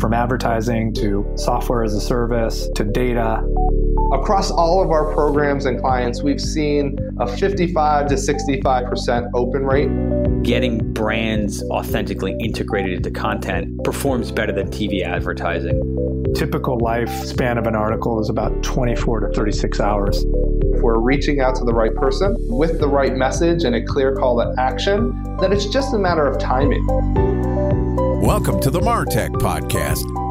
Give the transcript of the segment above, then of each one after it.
From advertising to software as a service to data. Across all of our programs and clients, we've seen a 55 to 65% open rate. Getting brands authentically integrated into content performs better than TV advertising. Typical lifespan of an article is about 24 to 36 hours. If we're reaching out to the right person with the right message and a clear call to action, then it's just a matter of timing. Welcome to the Martech Podcast,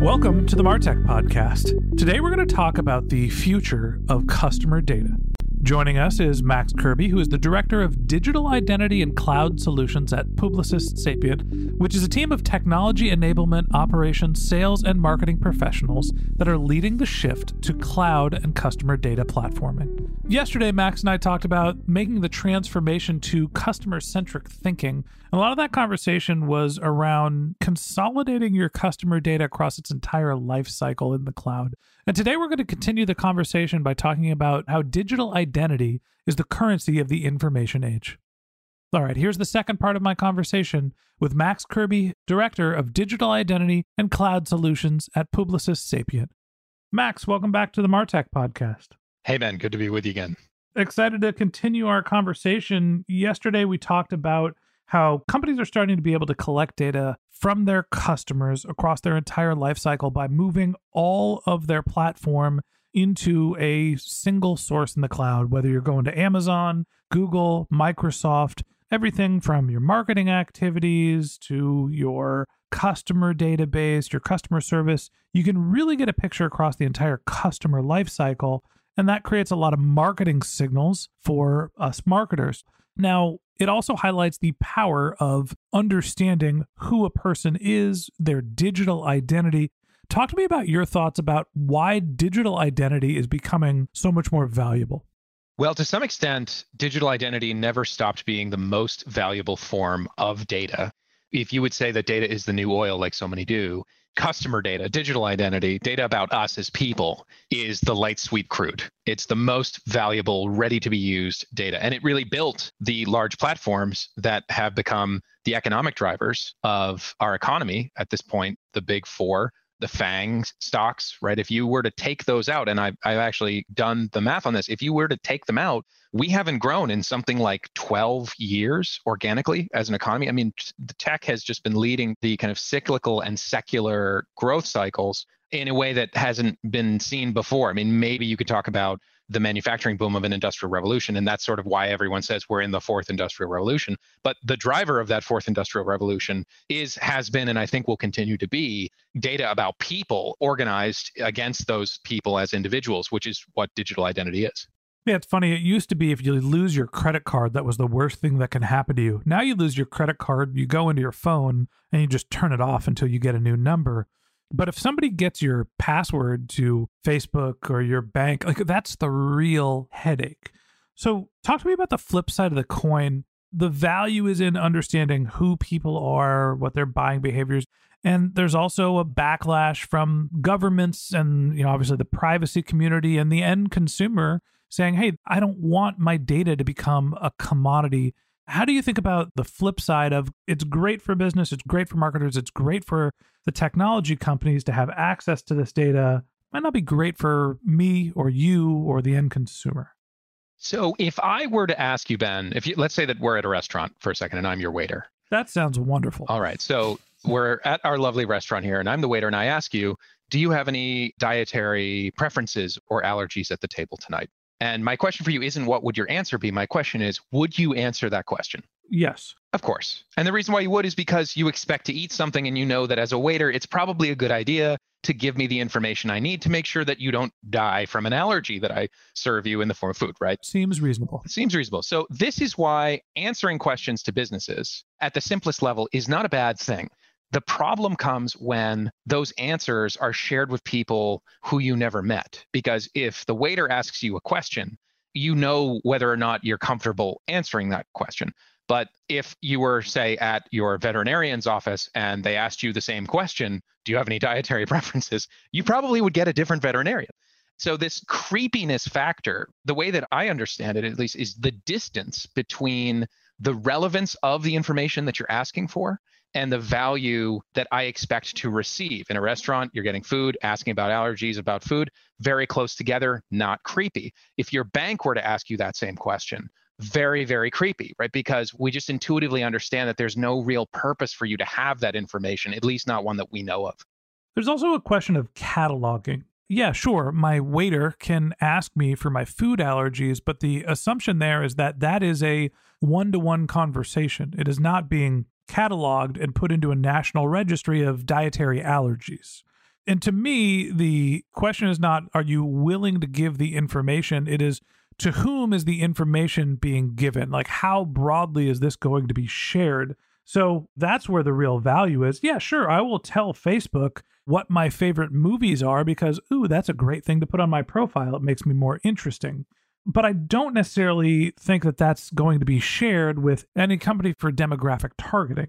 Welcome to the Martech Podcast. Today we're going to talk about the future of customer data. Joining us is Max Kirby, who is the Director of Digital Identity and Cloud Solutions at Publicis Sapient, which is a team of technology enablement, operations, sales, and marketing professionals that are leading the shift to cloud and customer data platforming. Yesterday, Max and I talked about making the transformation to customer centric thinking. A lot of that conversation was around consolidating your customer data across its entire life cycle in the cloud. And today we're going to continue the conversation by talking about how digital identity is the currency of the information age. All right, here's the second part of my conversation with Max Kirby, Director of Digital Identity and Cloud Solutions at Publicis Sapient. Max, welcome back to the Martech podcast. Hey, Ben, good to be with you again. Excited to continue our conversation. Yesterday, we talked about how companies are starting to be able to collect data from their customers across their entire life cycle by moving all of their platform into a single source in the cloud, whether you're going to Amazon, Google, Microsoft, everything from your marketing activities to your customer database, your customer service. You can really get a picture across the entire customer life cycle. And that creates a lot of marketing signals for us marketers. Now, it also highlights the power of understanding who a person is, their digital identity. Talk to me about your thoughts about why digital identity is becoming so much more valuable. Well, to some extent, digital identity never stopped being the most valuable form of data. If you would say that data is the new oil, like so many do, customer data, digital identity, data about us as people is the light sweet crude. It's the most valuable, ready to be used data. And it really built the large platforms that have become the economic drivers of our economy at this point, the big four. The FANG stocks, right? If you were to take those out, and I've, I've actually done the math on this, if you were to take them out, we haven't grown in something like 12 years organically as an economy. I mean, the tech has just been leading the kind of cyclical and secular growth cycles in a way that hasn't been seen before. I mean, maybe you could talk about the manufacturing boom of an industrial revolution, and that's sort of why everyone says we're in the fourth industrial revolution. But the driver of that fourth industrial revolution is, has been, and I think will continue to be data about people organized against those people as individuals, which is what digital identity is. Yeah, it's funny. It used to be if you lose your credit card, that was the worst thing that can happen to you. Now you lose your credit card, you go into your phone and you just turn it off until you get a new number. But if somebody gets your password to Facebook or your bank, like that's the real headache. So, talk to me about the flip side of the coin. The value is in understanding who people are, what their buying behaviors, and there's also a backlash from governments and, you know, obviously the privacy community and the end consumer saying, hey, I don't want my data to become a commodity. How do you think about the flip side of it's great for business, it's great for marketers, it's great for the technology companies to have access to this data, might not be great for me or you or the end consumer? So if I were to ask you, Ben, if you let's say that we're at a restaurant for a second and I'm your waiter. That sounds wonderful. All right. So we're at our lovely restaurant here and I'm the waiter and I ask you, do you have any dietary preferences or allergies at the table tonight? And my question for you isn't what would your answer be? My question is, would you answer that question? Yes. Of course. And the reason why you would is because you expect to eat something and you know that as a waiter, it's probably a good idea to give me the information I need to make sure that you don't die from an allergy that I serve you in the form of food, right? Seems reasonable. It seems reasonable. So, this is why answering questions to businesses at the simplest level is not a bad thing. The problem comes when those answers are shared with people who you never met. Because if the waiter asks you a question, you know whether or not you're comfortable answering that question. But if you were, say, at your veterinarian's office and they asked you the same question, do you have any dietary preferences? You probably would get a different veterinarian. So, this creepiness factor, the way that I understand it, at least, is the distance between the relevance of the information that you're asking for and the value that I expect to receive. In a restaurant, you're getting food, asking about allergies, about food, very close together, not creepy. If your bank were to ask you that same question, very, very creepy, right? Because we just intuitively understand that there's no real purpose for you to have that information, at least not one that we know of. There's also a question of cataloging. Yeah, sure, my waiter can ask me for my food allergies, but the assumption there is that that is a one to one conversation. It is not being cataloged and put into a national registry of dietary allergies. And to me, the question is not, are you willing to give the information? It is, to whom is the information being given? Like, how broadly is this going to be shared? So that's where the real value is. Yeah, sure, I will tell Facebook what my favorite movies are because, ooh, that's a great thing to put on my profile. It makes me more interesting. But I don't necessarily think that that's going to be shared with any company for demographic targeting.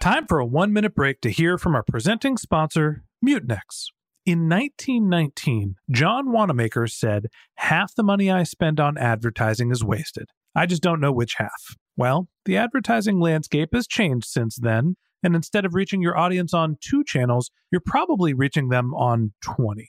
Time for a one minute break to hear from our presenting sponsor, Mutinex. In 1919, John Wanamaker said, Half the money I spend on advertising is wasted. I just don't know which half. Well, the advertising landscape has changed since then, and instead of reaching your audience on two channels, you're probably reaching them on 20.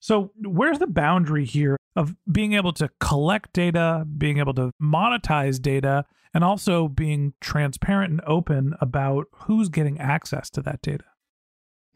So, where's the boundary here of being able to collect data, being able to monetize data, and also being transparent and open about who's getting access to that data?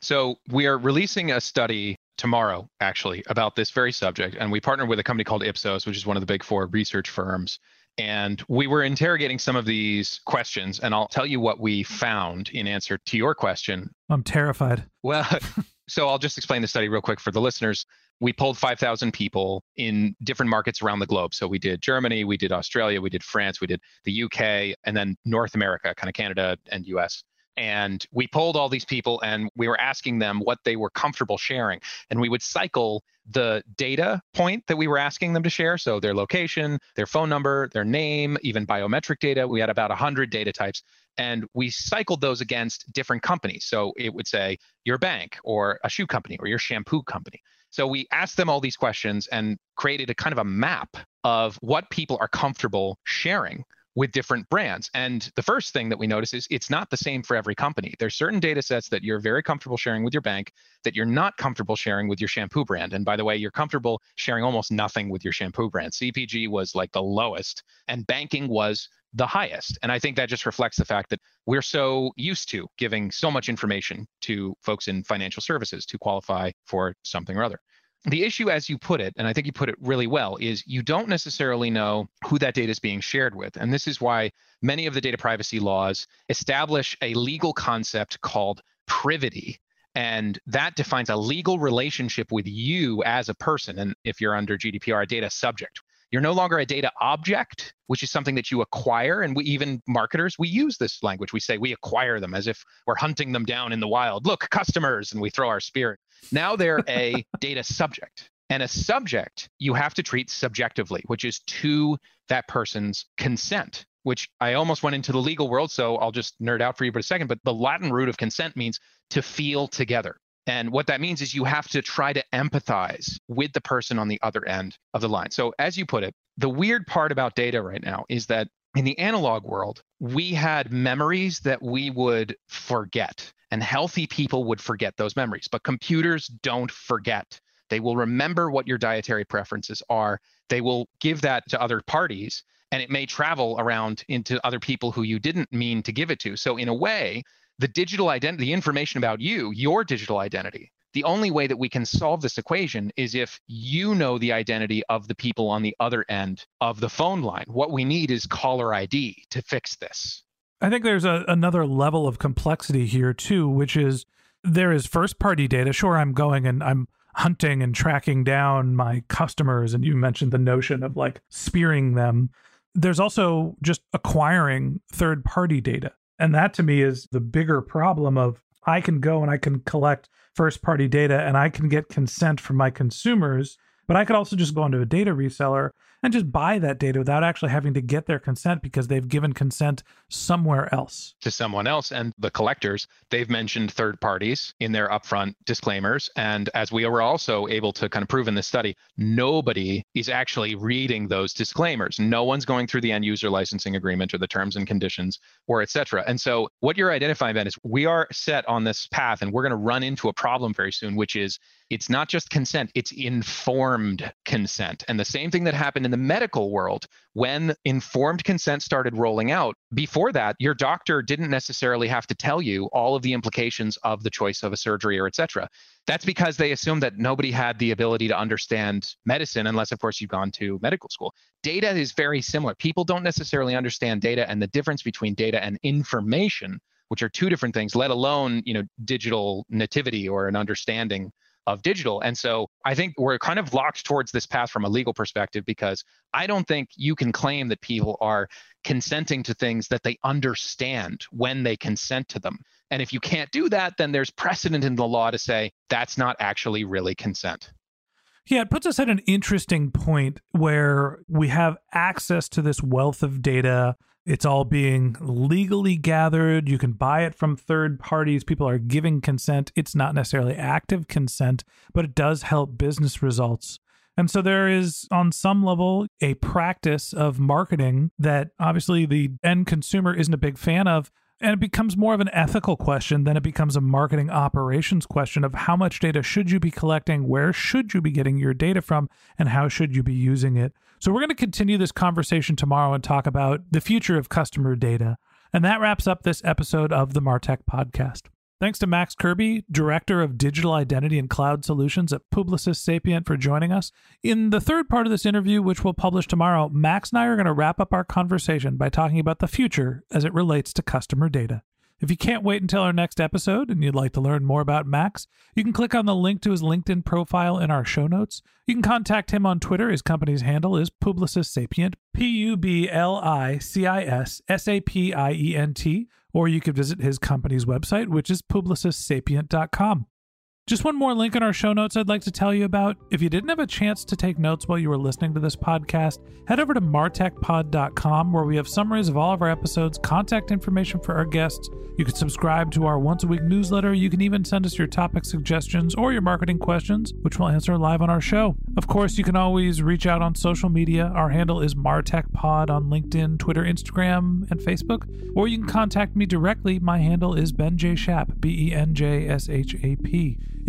So, we are releasing a study tomorrow, actually, about this very subject. And we partnered with a company called Ipsos, which is one of the big four research firms. And we were interrogating some of these questions. And I'll tell you what we found in answer to your question. I'm terrified. Well, so I'll just explain the study real quick for the listeners. We polled 5,000 people in different markets around the globe. So we did Germany, we did Australia, we did France, we did the UK, and then North America, kind of Canada and US. And we polled all these people and we were asking them what they were comfortable sharing. And we would cycle the data point that we were asking them to share. So their location, their phone number, their name, even biometric data. We had about 100 data types. And we cycled those against different companies. So it would say your bank or a shoe company or your shampoo company. So we asked them all these questions and created a kind of a map of what people are comfortable sharing with different brands. And the first thing that we notice is it's not the same for every company. There's certain data sets that you're very comfortable sharing with your bank that you're not comfortable sharing with your shampoo brand. And by the way, you're comfortable sharing almost nothing with your shampoo brand. CPG was like the lowest, and banking was the highest. And I think that just reflects the fact that we're so used to giving so much information to folks in financial services to qualify for something or other. The issue, as you put it, and I think you put it really well, is you don't necessarily know who that data is being shared with. And this is why many of the data privacy laws establish a legal concept called privity. And that defines a legal relationship with you as a person. And if you're under GDPR, a data subject. You're no longer a data object, which is something that you acquire. And we even marketers, we use this language. We say we acquire them as if we're hunting them down in the wild. Look, customers, and we throw our spear. Now they're a data subject. And a subject you have to treat subjectively, which is to that person's consent, which I almost went into the legal world. So I'll just nerd out for you for a second. But the Latin root of consent means to feel together. And what that means is you have to try to empathize with the person on the other end of the line. So, as you put it, the weird part about data right now is that in the analog world, we had memories that we would forget, and healthy people would forget those memories. But computers don't forget. They will remember what your dietary preferences are, they will give that to other parties. And it may travel around into other people who you didn't mean to give it to. So, in a way, the digital identity, the information about you, your digital identity. The only way that we can solve this equation is if you know the identity of the people on the other end of the phone line. What we need is caller ID to fix this. I think there's a, another level of complexity here, too, which is there is first party data. Sure, I'm going and I'm hunting and tracking down my customers. And you mentioned the notion of like spearing them. There's also just acquiring third party data. And that to me is the bigger problem of I can go and I can collect first party data and I can get consent from my consumers, but I could also just go into a data reseller and just buy that data without actually having to get their consent because they've given consent somewhere else. To someone else. And the collectors, they've mentioned third parties in their upfront disclaimers. And as we were also able to kind of prove in this study, nobody is actually reading those disclaimers. No one's going through the end user licensing agreement or the terms and conditions or et cetera. And so what you're identifying, Ben, is we are set on this path and we're going to run into a problem very soon, which is it's not just consent, it's informed consent. And the same thing that happened in the medical world when informed consent started rolling out. Before that, your doctor didn't necessarily have to tell you all of the implications of the choice of a surgery or et cetera. That's because they assumed that nobody had the ability to understand medicine unless, of course, you've gone to medical school. Data is very similar. People don't necessarily understand data and the difference between data and information, which are two different things, let alone, you know, digital nativity or an understanding of digital. And so I think we're kind of locked towards this path from a legal perspective because I don't think you can claim that people are consenting to things that they understand when they consent to them. And if you can't do that, then there's precedent in the law to say that's not actually really consent. Yeah, it puts us at an interesting point where we have access to this wealth of data it's all being legally gathered. You can buy it from third parties. People are giving consent. It's not necessarily active consent, but it does help business results. And so there is, on some level, a practice of marketing that obviously the end consumer isn't a big fan of. And it becomes more of an ethical question than it becomes a marketing operations question of how much data should you be collecting, where should you be getting your data from, and how should you be using it. So, we're going to continue this conversation tomorrow and talk about the future of customer data. And that wraps up this episode of the Martech podcast. Thanks to Max Kirby, Director of Digital Identity and Cloud Solutions at Publicis Sapient, for joining us. In the third part of this interview, which we'll publish tomorrow, Max and I are going to wrap up our conversation by talking about the future as it relates to customer data. If you can't wait until our next episode and you'd like to learn more about Max, you can click on the link to his LinkedIn profile in our show notes. You can contact him on Twitter. His company's handle is Publicis Sapient, P U B L I C I S S A P I E N T, or you could visit his company's website, which is publicissapient.com. Just one more link in our show notes I'd like to tell you about. If you didn't have a chance to take notes while you were listening to this podcast, head over to martechpod.com where we have summaries of all of our episodes, contact information for our guests. You can subscribe to our once a week newsletter. You can even send us your topic suggestions or your marketing questions, which we'll answer live on our show. Of course, you can always reach out on social media. Our handle is martechpod on LinkedIn, Twitter, Instagram, and Facebook. Or you can contact me directly. My handle is Ben J. Shap, B E N J S H A P.